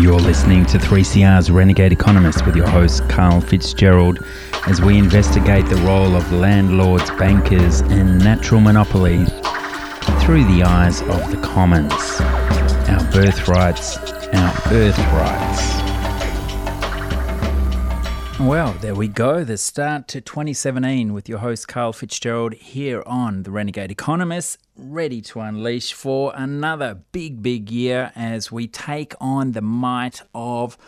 You're listening to 3CR's Renegade Economist with your host, Karl Fitzgerald, as we investigate the role of landlords, bankers, and natural monopolies through the eyes of the commons. Our birthrights, our birthrights. Well, there we go. The start to 2017 with your host, Karl Fitzgerald, here on The Renegade Economist, ready to unleash for another big, big year as we take on the might of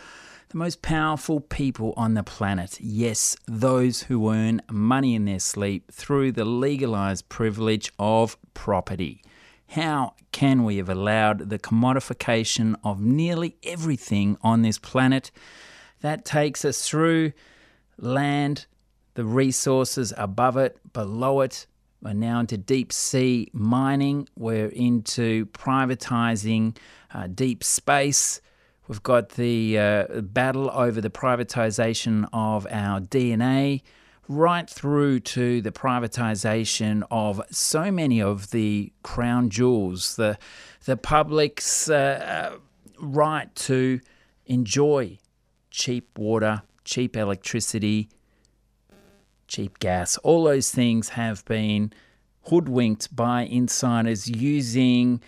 the most powerful people on the planet. Yes, those who earn money in their sleep through the legalized privilege of property. How can we have allowed the commodification of nearly everything on this planet? That takes us through land, the resources above it, below it. We're now into deep sea mining. We're into privatizing uh, deep space. We've got the uh, battle over the privatization of our DNA, right through to the privatization of so many of the crown jewels, the, the public's uh, uh right to enjoy cheap water, cheap electricity, cheap gas. All those things have been hoodwinked by insiders using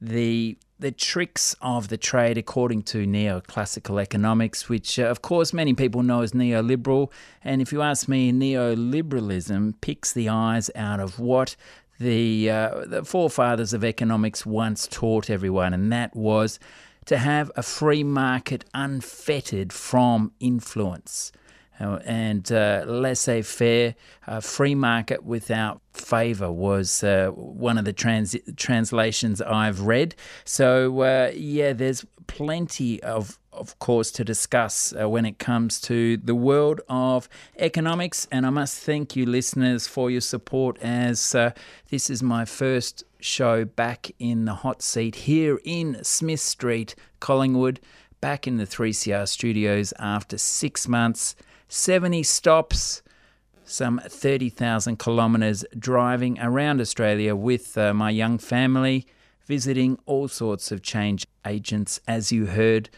the the tricks of the trade according to neoclassical economics, which uh, of course many people know as neoliberal. And if you ask me, neoliberalism picks the eyes out of what the, uh, the forefathers of economics once taught everyone, and that was to have a free market unfettered from influence. Uh, and uh, laissez faire, uh, free market without favor was uh, one of the trans- translations I've read. So, uh, yeah, there's plenty of of course, to discuss uh, when it comes to the world of economics. And I must thank you, listeners, for your support as uh, this is my first show back in the hot seat here in Smith Street, Collingwood, back in the 3CR studios after six months, 70 stops. Some 30,000 kilometres driving around Australia with uh, my young family, visiting all sorts of change agents, as you heard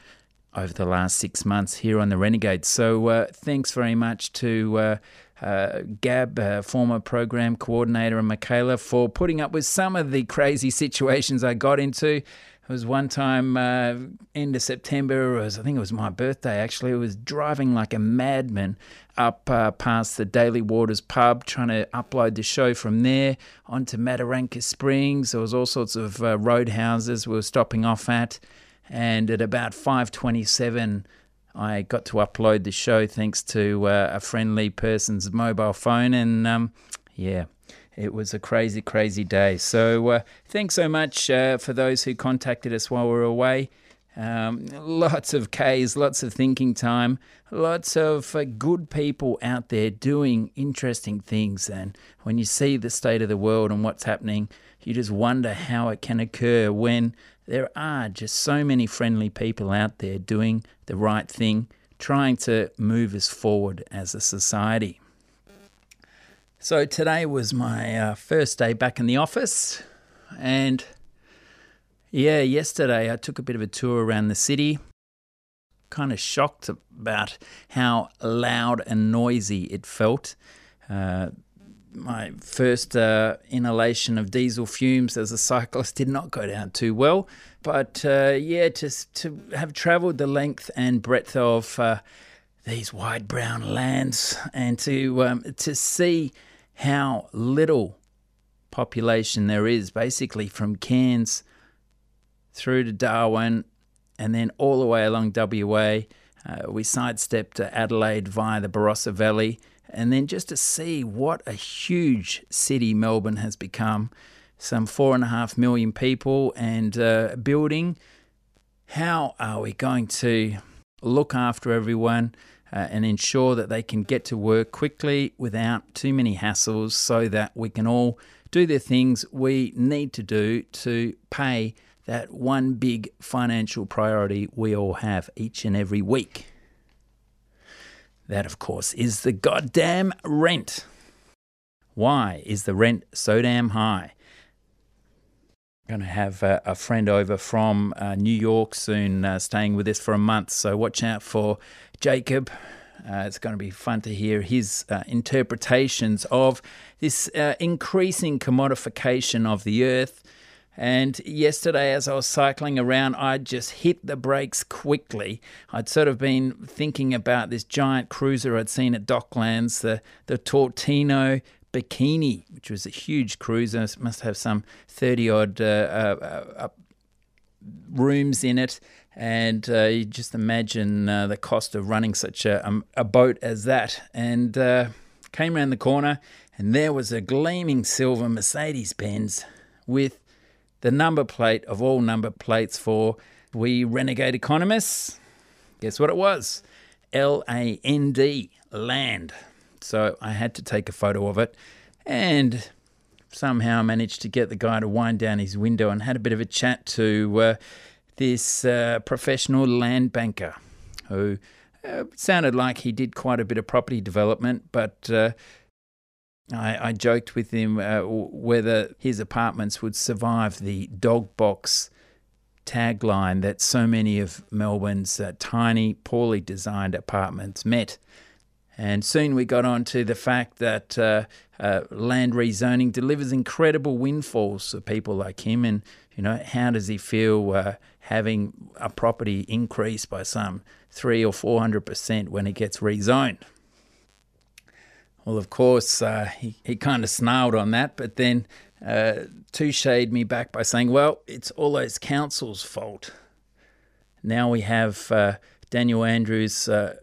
over the last six months here on the Renegade. So uh, thanks very much to uh, Gab, uh, former program coordinator, and Michaela for putting up with some of the crazy situations I got into. It was one time uh, end of September. Was, I think it was my birthday actually. I was driving like a madman up uh, past the Daly Waters pub, trying to upload the show from there onto Mataranka Springs. There was all sorts of uh, roadhouses we were stopping off at, and at about 5:27, I got to upload the show thanks to uh, a friendly person's mobile phone, and um, yeah, it was a crazy, crazy day. So uh, thanks so much uh, for those who contacted us while we were away. Um, lots of K's, lots of thinking time, lots of uh, good people out there doing interesting things. And when you see the state of the world and what's happening, you just wonder how it can occur when there are just so many friendly people out there doing the right thing, trying to move us forward as a society. So today was my uh, first day back in the office, and yeah, yesterday I took a bit of a tour around the city. Kind of shocked about how loud and noisy it felt. Uh, my first uh, inhalation of diesel fumes as a cyclist did not go down too well. But uh, yeah, to, to have travelled the length and breadth of uh, these wide brown lands and to, um, to see how little population there is, basically from Cairns through to Darwin and then all the way along WA. Uh, we sidestepped Adelaide via the Barossa Valley and then just to see what a huge city Melbourne has become some four and a half million people and uh, building. How are we going to look after everyone uh, and ensure that they can get to work quickly without too many hassles so that we can all do the things we need to do to pay that one big financial priority we all have each and every week? That, of course, is the goddamn rent. Why is the rent so damn high? Going to have uh, a friend over from uh, New York soon, uh, staying with us for a month. So watch out for Jacob. Uh, it's going to be fun to hear his uh, interpretations of this uh, increasing commodification of the earth. And yesterday, as I was cycling around, I just hit the brakes quickly. I'd sort of been thinking about this giant cruiser I'd seen at Docklands, the, the Tortino Bikini, which was a huge cruiser, it must have some 30 odd uh, uh, uh, rooms in it. And uh, you just imagine uh, the cost of running such a, um, a boat as that. And uh, came around the corner, and there was a gleaming silver Mercedes Benz with the number plate of all number plates for we renegade economists. Guess what it was? L A N D, land. So I had to take a photo of it and somehow managed to get the guy to wind down his window and had a bit of a chat to uh, this uh, professional land banker who uh, sounded like he did quite a bit of property development, but uh, I, I, joked with him uh, whether his apartments would survive the dog box tagline that so many of Melbourne's uh, tiny, poorly designed apartments met. And soon we got on to the fact that uh, uh, land rezoning delivers incredible windfalls for people like him. And, you know, how does he feel uh, having a property increase by some three or 400% when it gets rezoned? Well, of course, uh, he, he kind of snarled on that, but then uh, toucheed me back by saying, well, it's all those councils' fault. Now we have uh, Daniel Andrews uh,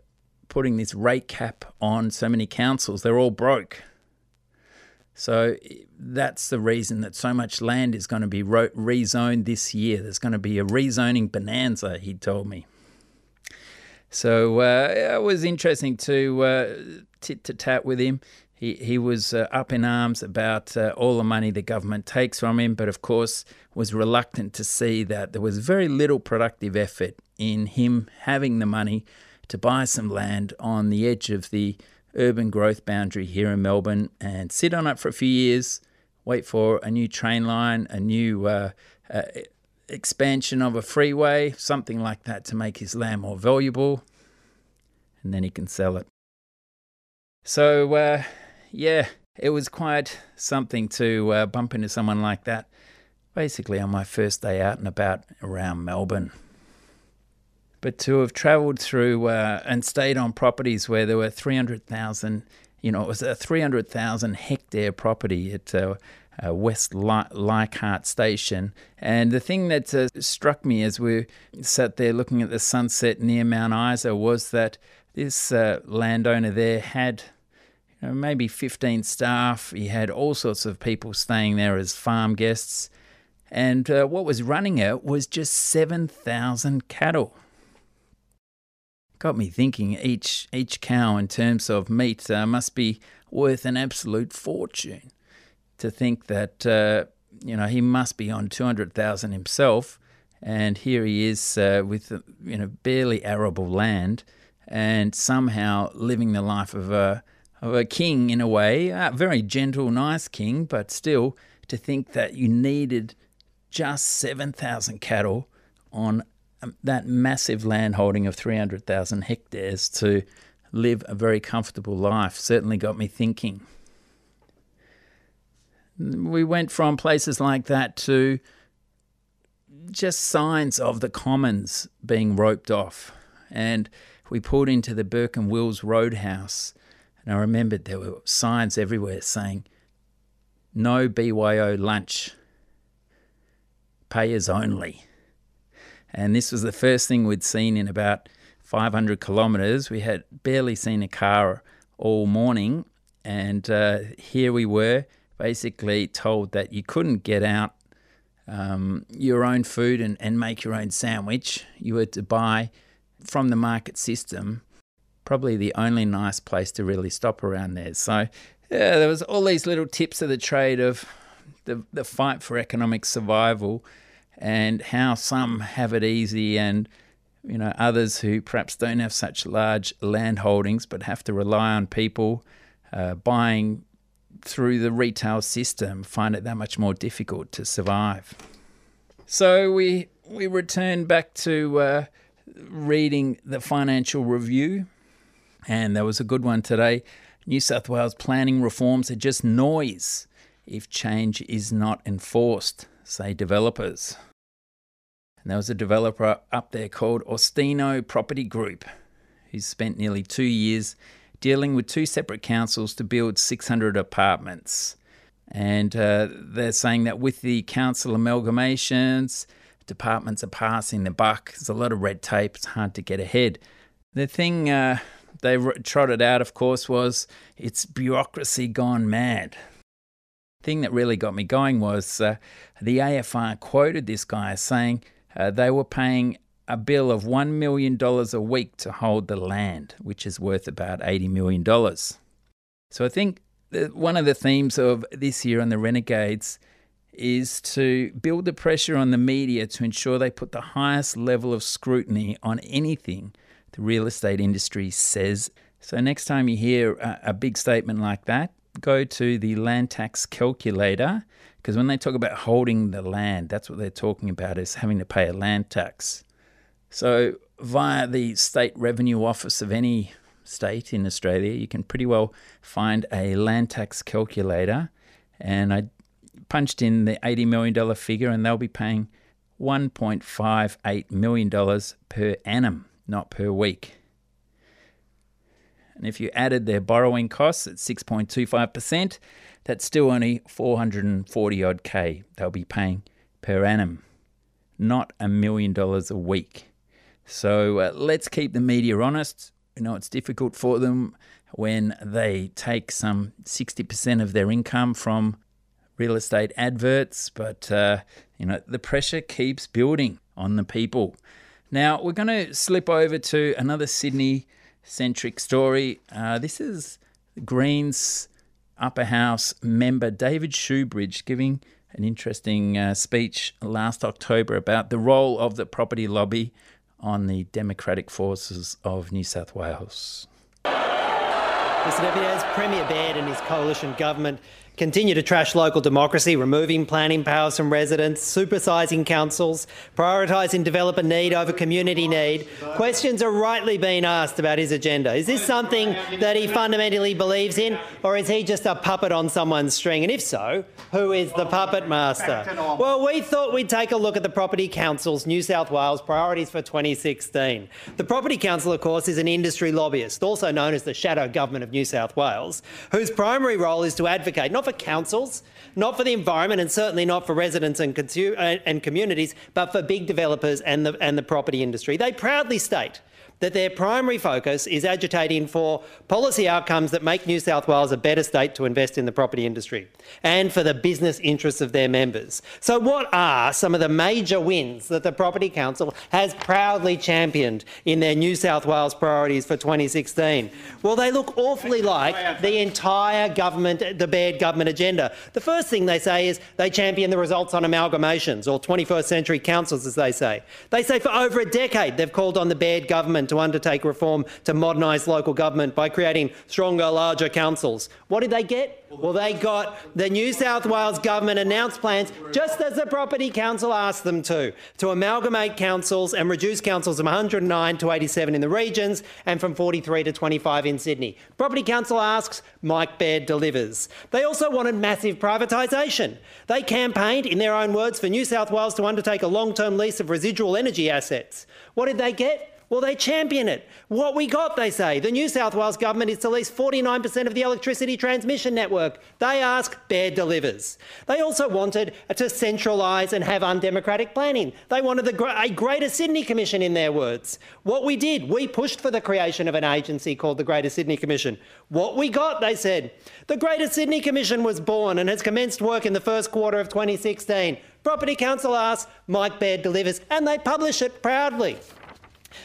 putting this rate cap on so many councils. They're all broke. So that's the reason that so much land is going to be rezoned this year. There's going to be a rezoning bonanza, he told me. So uh, it was interesting to uh, tit to tat with him. He, he was uh, up in arms about uh, all the money the government takes from him, but of course was reluctant to see that there was very little productive effort in him having the money to buy some land on the edge of the urban growth boundary here in Melbourne and sit on it for a few years, wait for a new train line, a new uh, uh, expansion of a freeway, something like that to make his land more valuable, and then he can sell it. So, uh, yeah, it was quite something to uh, bump into someone like that basically on my first day out and about around Melbourne but to have travelled through uh, and stayed on properties where there were 300,000, you know, it was a 300,000 hectare property at uh, uh, West Leichhardt Station. And the thing that uh, struck me as we sat there looking at the sunset near Mount Isa was that this uh, landowner there had you know, maybe 15 staff. He had all sorts of people staying there as farm guests. And uh, what was running it was just 7,000 cattle got me thinking each each cow in terms of meat uh, must be worth an absolute fortune to think that uh, you know he must be on 200,000 himself and here he is uh, with you know barely arable land and somehow living the life of a a king in a way a very gentle nice king but still to think that you needed just 7,000 cattle on um, that massive land holding of 300,000 hectares to live a very comfortable life certainly got me thinking. We went from places like that to just signs of the commons being roped off. And we pulled into the Burke and Wills Roadhouse. And I remembered there were signs everywhere saying, no BYO lunch, payers only. And this was the first thing we'd seen in about 500 kilometres. We had barely seen a car all morning. And uh, here we were, basically told that you couldn't get out um, your own food and, and make your own sandwich. You were to buy from the market system, probably the only nice place to really stop around there. So yeah, there was all these little tips of the trade of the, the fight for economic survival and how some have it easy and you know others who perhaps don't have such large land holdings but have to rely on people uh, buying through the retail system find it that much more difficult to survive. So we we return back to uh, reading the Financial Review, and there was a good one today. New South Wales planning reforms are just noise if change is not enforced, say developers. And there was a developer up there called Ostino Property Group, who's spent nearly two years dealing with two separate councils to build 600 apartments. And uh, they're saying that with the council amalgamations, departments are passing the buck. There's a lot of red tape. It's hard to get ahead. The thing uh, they trotted out, of course, was it's bureaucracy gone mad. The thing that really got me going was uh, the AFR quoted this guy saying uh, they were paying a bill of $1 million a week to hold the land, which is worth about $80 million. So I think one of the themes of this year on the Renegades is to build the pressure on the media to ensure they put the highest level of scrutiny on anything the real estate industry says. So, next time you hear a, a big statement like that, go to the land tax calculator because when they talk about holding the land, that's what they're talking about is having to pay a land tax. So, via the state revenue office of any state in Australia, you can pretty well find a land tax calculator. And I punched in the $80 million figure, and they'll be paying $1.58 million per annum, not per week. And if you added their borrowing costs at 6.25%, that's still only 440 odd K they'll be paying per annum, not a million dollars a week. So uh, let's keep the media honest. You know, it's difficult for them when they take some 60% of their income from real estate adverts, but uh, you know the pressure keeps building on the people. Now we're going to slip over to another Sydney-centric story. Uh, this is Greens Upper House member David Shoebridge giving an interesting uh, speech last October about the role of the property lobby on the democratic forces of New South Wales. Mr Deputy, as Premier Baird and his coalition government continue to trash local democracy, removing planning powers from residents, supersizing councils, prioritising developer need over community need. Questions are rightly being asked about his agenda. Is this something that he fundamentally believes in, or is he just a puppet on someone's string? And if so, who is the puppet master? Well, we thought we'd take a look at the Property Council's New South Wales priorities for 2016. The Property Council, of course, is an industry lobbyist, also known as the shadow government of New South Wales, whose primary role is to advocate not for councils, not for the environment, and certainly not for residents and, uh, and communities, but for big developers and the, and the property industry. They proudly state that their primary focus is agitating for policy outcomes that make New South Wales a better state to invest in the property industry and for the business interests of their members. So what are some of the major wins that the Property Council has proudly championed in their New South Wales priorities for 2016? Well, they look awfully like the entire government, the Baird government agenda. The first thing they say is they champion the results on amalgamations, or 21st century councils, as they say. They say for over a decade they've called on the Baird government to undertake reform to modernise local government by creating stronger, larger councils. What did they get? Well, they got the New South Wales government announced plans, just as the Property Council asked them to, to amalgamate councils and reduce councils from 109 to 87 in the regions and from 43 to 25 in Sydney. Property Council asks, Mike Baird delivers. They also wanted massive privatisation. They campaigned, in their own words, for New South Wales to undertake a long-term lease of residual energy assets. What did they get? Well, they champion it. What we got, they say. The New South Wales government is to lease 49% of the electricity transmission network. They ask, Baird delivers. They also wanted to centralise and have undemocratic planning. They wanted the, a Greater Sydney Commission, in their words. What we did, we pushed for the creation of an agency called the Greater Sydney Commission. What we got, they said. The Greater Sydney Commission was born and has commenced work in the first quarter of 2016. Property Council asks, Mike Baird delivers, and they publish it proudly.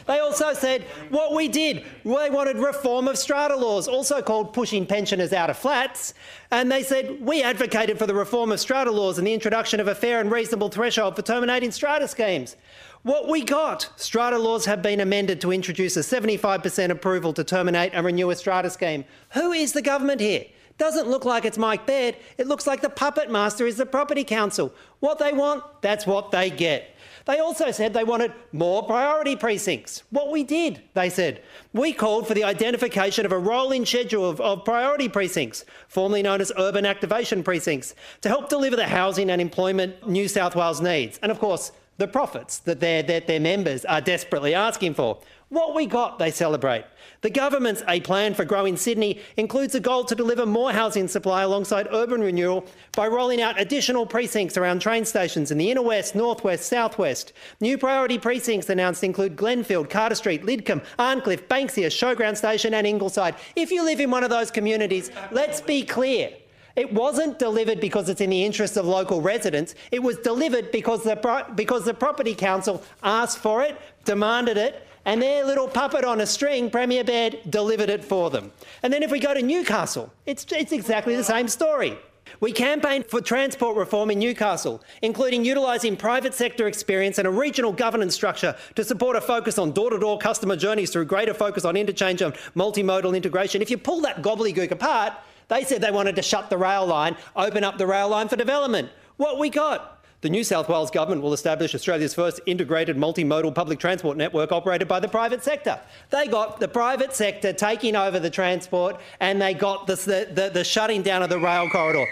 They also said what we did, they wanted reform of strata laws, also called pushing pensioners out of flats. And they said we advocated for the reform of strata laws and the introduction of a fair and reasonable threshold for terminating strata schemes. What we got, strata laws have been amended to introduce a 75% approval to terminate and renew a strata scheme. Who is the government here? Doesn't look like it's Mike Baird. It looks like the puppet master is the property council. What they want, that's what they get. They also said they wanted more priority precincts. What we did, they said. We called for the identification of a rolling schedule of, of, priority precincts, formerly known as urban activation precincts, to help deliver the housing and employment New South Wales needs. And of course, the profits that their, that their members are desperately asking for. What we got, they celebrate. The government's A Plan for Growing Sydney includes a goal to deliver more housing supply alongside urban renewal by rolling out additional precincts around train stations in the inner west, northwest, southwest. New priority precincts announced include Glenfield, Carter Street, Lidcombe, Arncliffe, Banksia, Showground Station and Ingleside. If you live in one of those communities, let's be clear. It wasn't delivered because it's in the interest of local residents. It was delivered because the, because the Property Council asked for it, demanded it, and their little puppet on a string, Premier Baird, delivered it for them. And then if we go to Newcastle, it's, it's exactly the same story. We campaigned for transport reform in Newcastle, including utilising private sector experience and a regional governance structure to support a focus on door to door customer journeys through greater focus on interchange and multimodal integration. If you pull that gobbledygook apart, they said they wanted to shut the rail line, open up the rail line for development. What we got? The New South Wales Government will establish Australia's first integrated multimodal public transport network operated by the private sector. They got the private sector taking over the transport and they got the, the, the shutting down of the rail corridor.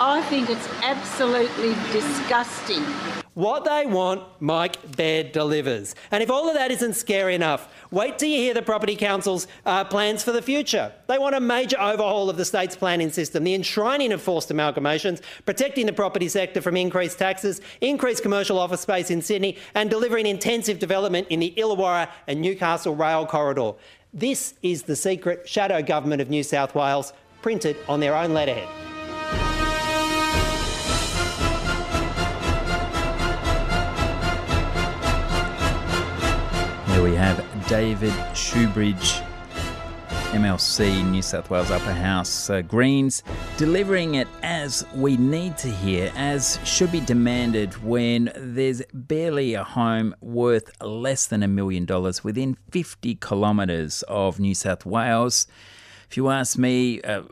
I think it's absolutely disgusting. What they want, Mike Baird delivers. And if all of that isn't scary enough, wait till you hear the Property Council's uh, plans for the future. They want a major overhaul of the state's planning system, the enshrining of forced amalgamations, protecting the property sector from increased taxes, increased commercial office space in Sydney, and delivering intensive development in the Illawarra and Newcastle rail corridor. This is the secret shadow government of New South Wales, printed on their own letterhead. We have David Shoebridge, MLC, New South Wales Upper House uh, Greens, delivering it as we need to hear, as should be demanded when there's barely a home worth less than a million dollars within 50 kilometres of New South Wales. If you ask me, uh,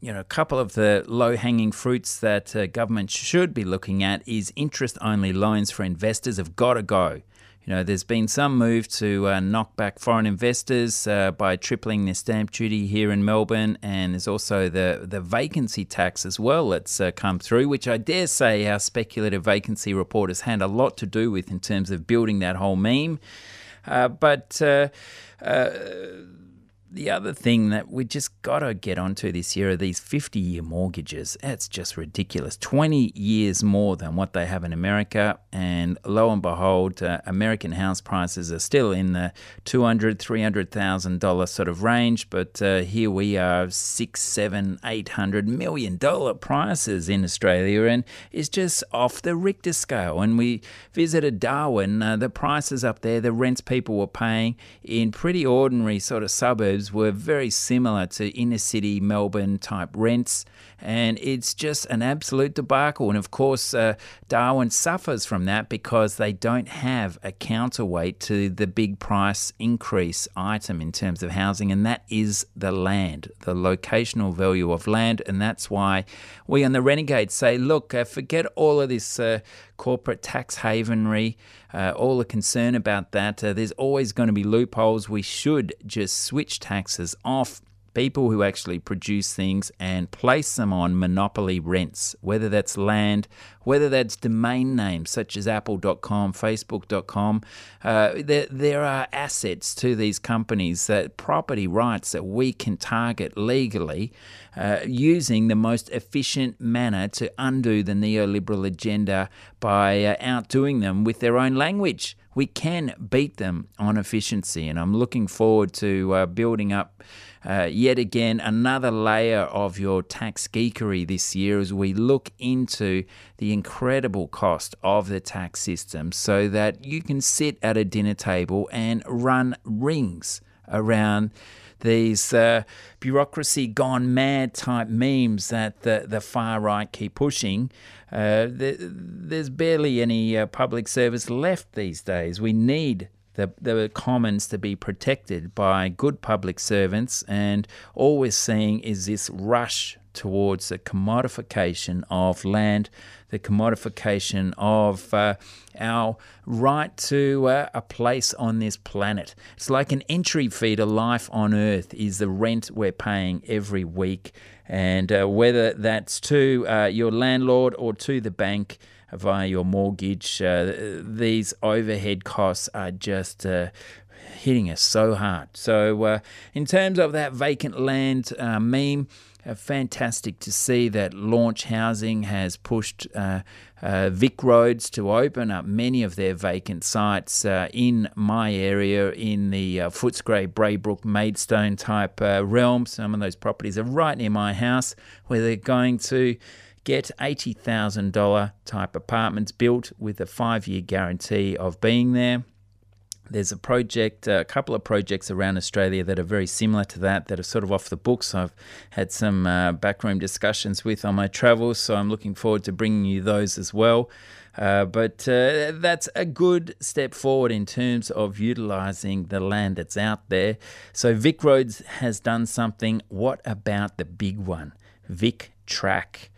you know, a couple of the low hanging fruits that uh, government should be looking at is interest only loans for investors have got to go. You know, there's been some move to uh, knock back foreign investors uh, by tripling their stamp duty here in Melbourne, and there's also the the vacancy tax as well that's uh, come through, which I dare say our speculative vacancy report has had a lot to do with in terms of building that whole meme. Uh, but uh, uh, the other thing that we just got to get onto this year are these 50 year mortgages. It's just ridiculous. 20 years more than what they have in America. And lo and behold, uh, American house prices are still in the $200,000, $300,000 sort of range. But uh, here we are, six, seven, eight hundred million dollar prices in Australia. And it's just off the Richter scale. When we visited Darwin, uh, the prices up there, the rents people were paying in pretty ordinary sort of suburbs were very similar to inner city Melbourne type rents, and it's just an absolute debacle. And of course, uh, Darwin suffers from that because they don't have a counterweight to the big price increase item in terms of housing, and that is the land, the locational value of land. And that's why we on the Renegade say, look, uh, forget all of this uh, corporate tax havenry, uh, all the concern about that. Uh, there's always going to be loopholes. We should just switch taxes off people who actually produce things and place them on monopoly rents, whether that's land, whether that's domain names such as apple.com, facebook.com. Uh, there, there are assets to these companies, that property rights that we can target legally uh, using the most efficient manner to undo the neoliberal agenda by uh, outdoing them with their own language we can beat them on efficiency. And I'm looking forward to uh, building up uh, yet again another layer of your tax geekery this year as we look into the incredible cost of the tax system so that you can sit at a dinner table and run rings around these uh, bureaucracy gone mad type memes that the, the far right keep pushing. Uh, the, there's barely any uh, public service left these days. We need the, the commons to be protected by good public servants, and all we're seeing is this rush towards the commodification of land, the commodification of uh, our right to uh, a place on this planet. It's like an entry fee to life on Earth is the rent we're paying every week, and uh, whether that's to uh, your landlord or to the bank via your mortgage. Uh, these overhead costs are just uh, hitting us so hard. So, uh, in terms of that vacant land uh, meme, uh, fantastic to see that Launch Housing has pushed uh, Vic Roads to open up many of their vacant sites in my area, in the Footscray, Braybrook, Maidstone type realm. Some of those properties are right near my house where they're going to get $80,000 type apartments built with a five year guarantee of being there. There's a project, a couple of projects around Australia that are very similar to that, that are sort of off the books. I've had some uh, backroom discussions with on my travels, so I'm looking forward to bringing you those as well. Uh, but uh, that's a good step forward in terms of utilising the land that's out there. So Vic Roads has done something. What about the big one? Vic Track.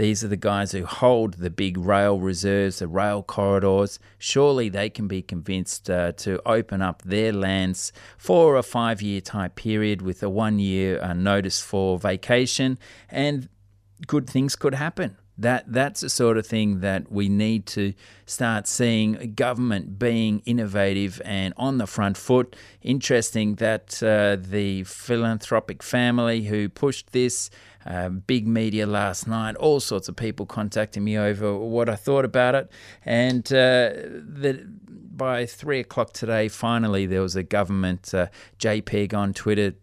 These are the guys who hold the big rail reserves, the rail corridors. Surely they can be convinced uh, to open up their lands for a five year type period with a one year uh, notice for vacation, and good things could happen. That that's the sort of thing that we need to start seeing government being innovative and on the front foot. Interesting that uh, the philanthropic family who pushed this uh, big media last night, all sorts of people contacting me over what I thought about it. And uh, by three o'clock today, finally, there was a government uh, JPEG on Twitter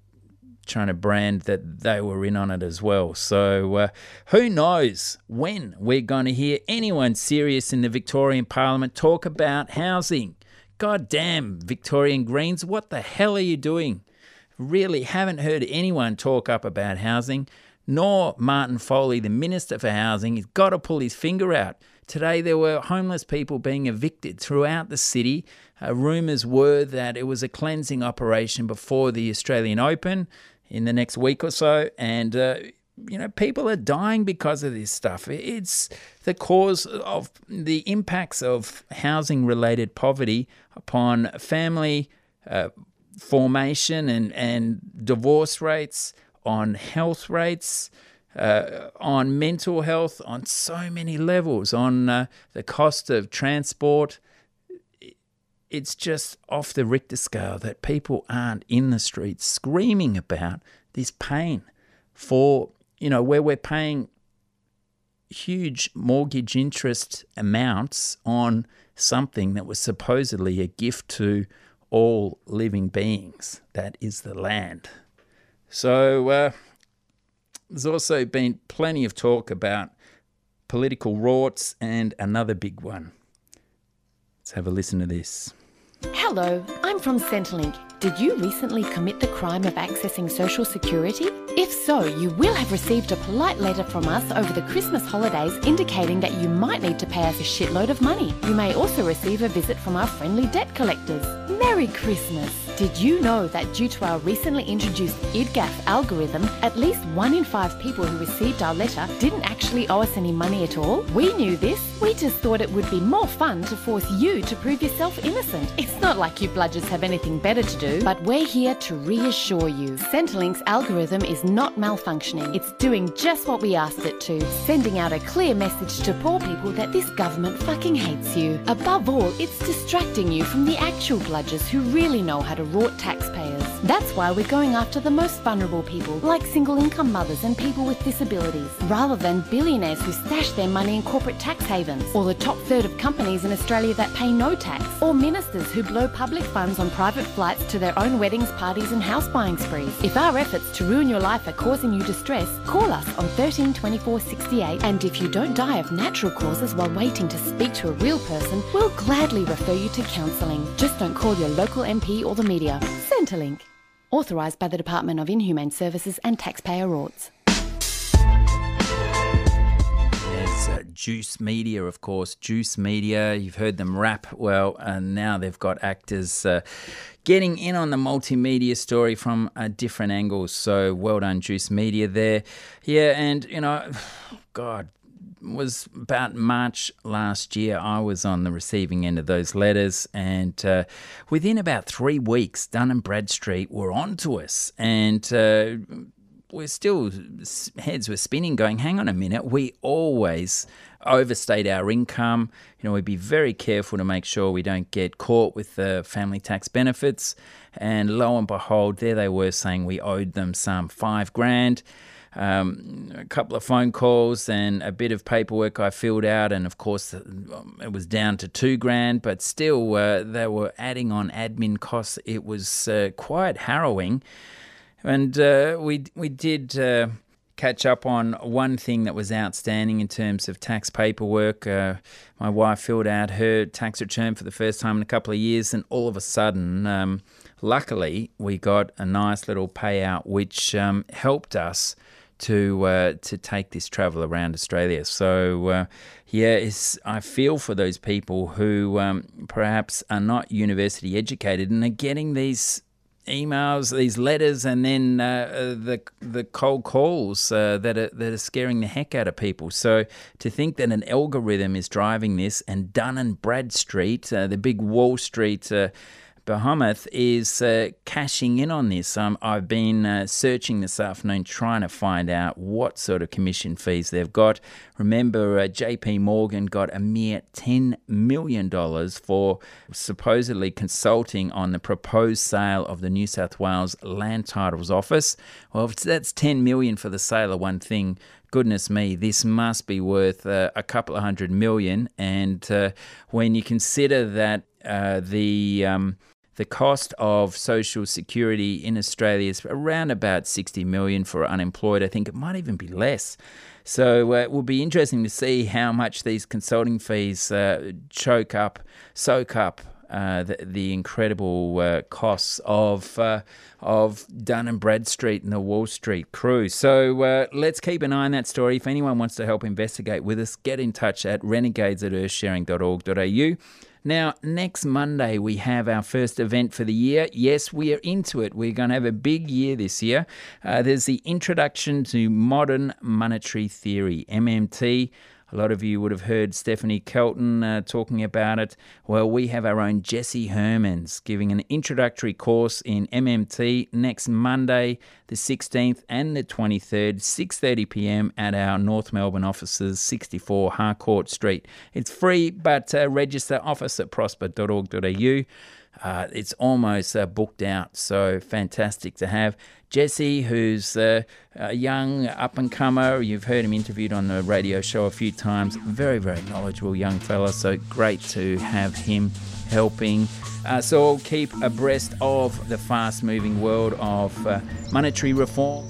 trying to brand that they were in on it as well. So uh, who knows when we're going to hear anyone serious in the Victorian Parliament talk about housing? God damn, Victorian Greens, what the hell are you doing? Really haven't heard anyone talk up about housing nor Martin Foley, the Minister for Housing. He's got to pull his finger out. Today, there were homeless people being evicted throughout the city. Uh, rumours were that it was a cleansing operation before the Australian Open in the next week or so. And, uh, you know, people are dying because of this stuff. It's the cause of the impacts of housing related poverty upon family uh, formation and, and divorce rates on health rates, uh, on mental health, on so many levels, on uh, the cost of transport. It's just off the Richter scale that people aren't in the streets screaming about this pain for, you know, where we're paying huge mortgage interest amounts on something that was supposedly a gift to all living beings. That is the land. So uh, there's also been plenty of talk about political rorts and another big one. Let's have a listen to this. Hello, I'm from Centrelink. Did you recently commit the crime of accessing Social Security? If so, you will have received a polite letter from us over the Christmas holidays indicating that you might need to pay us a shitload of money. You may also receive a visit from our friendly debt collectors. Merry Christmas! Did you know that due to our recently introduced IDGAF algorithm, at least one in five people who received our letter didn't actually owe us any money at all? We knew this. We just thought it would be more fun to force you to prove yourself innocent. It's not like you bludgers have anything better to do, but we're here to reassure you. Centrelink's algorithm is not malfunctioning. It's doing just what we asked it to, sending out a clear message to poor people that this government fucking hates you. Above all, it's distracting you from the actual bludgers who really know how to rort taxpayers. That's why we're going after the most vulnerable people, like single income mothers and people with disabilities, rather than billionaires who stash their money in corporate tax havens, or the top third of companies in Australia that pay no tax, or ministers who blow public funds on private flights to their own weddings, parties, and house buying sprees. If our efforts to ruin your life are causing you distress, call us on 13 24 68, and if you don't die of natural causes while waiting to speak to a real person, we'll gladly refer you to counselling. Just don't call your local MP or the media. Centrelink. Authorised by the Department of Inhumane Services and Taxpayer Rorts. There's Juice Media, of course. Juice Media, you've heard them rap well, and now they've got actors uh, getting in on the multimedia story from a different angle. So well done, Juice Media there. Yeah, and, you know, God, was about March last year. I was on the receiving end of those letters, and uh, within about three weeks, Dun and Bradstreet were onto us, and uh, we're still heads were spinning, going, "Hang on a minute, we always." overstate our income. You know, we'd be very careful to make sure we don't get caught with the family tax benefits. And lo and behold, there they were saying we owed them some five grand um, a couple of phone calls and a bit of paperwork I filled out, and of course um, it was down to two grand, but still uh, they were adding on admin costs. It was uh, quite harrowing, and uh, we we did uh, catch up on one thing that was outstanding in terms of tax paperwork. Uh, my wife filled out her tax return for the first time in a couple of years, and all of a sudden, um, luckily, we got a nice little payout which um, helped us to uh, to take this travel around Australia. So uh, yeah, I feel for those people who um, perhaps are not university educated and are getting these emails, these letters, and then uh, uh the the cold calls uh, that are that are scaring the heck out of people. So to think that an algorithm is driving this, and Dun and Bradstreet, uh, the big Wall Street Behemoth is uh, cashing in on this. Um, I've been uh, searching this afternoon trying to find out what sort of commission fees they've got. Remember, uh, JP Morgan got a mere $10 million for supposedly consulting on the proposed sale of the New South Wales Land Titles Office. Well, that's 10 million for the sale of one thing, goodness me, this must be worth uh, a couple of hundred million. And uh, when you consider that uh, the um, the cost of social security in Australia is around about 60 million for unemployed. I think it might even be less. So uh, it will be interesting to see how much these consulting fees uh, choke up, soak up uh, the, the, incredible uh, costs of uh, of Dun and Bradstreet and the Wall Street crew. So uh, let's keep an eye on that story. If anyone wants to help investigate with us, get in touch at renegades at earthsharing.org.au. Now, next Monday, we have our first event for the year. Yes, we are into it. We're going to have a big year this year. Uh, there's the Introduction to Modern Monetary Theory, MMT. A lot of you would have heard Stephanie Kelton uh, talking about it. Well, we have our own Jesse Hermans giving an introductory course in MMT next Monday, the 16th and the 23rd, 6:30 p.m. at our North Melbourne offices, 64 Harcourt Street. It's free, but uh, register office at prosper.org.au. Uh, it's almost uh, booked out, so fantastic to have. Jesse, who's uh, a young up and comer, you've heard him interviewed on the radio show a few times. Very, very knowledgeable young fella, so great to have him helping us all keep abreast of the fast moving world of uh, monetary reform.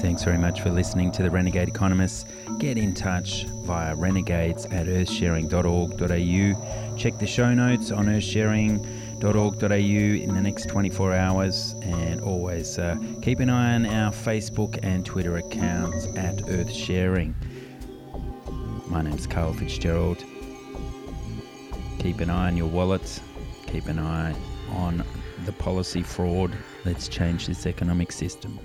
Thanks very much for listening to the Renegade Economists. Get in touch via renegades at earthsharing.org.au. Check the show notes on earthsharing.org.au in the next 24 hours and always uh, keep an eye on our Facebook and Twitter accounts at Earthsharing. My name's Karl Fitzgerald. Keep an eye on your wallets, keep an eye on the policy fraud. Let's change this economic system.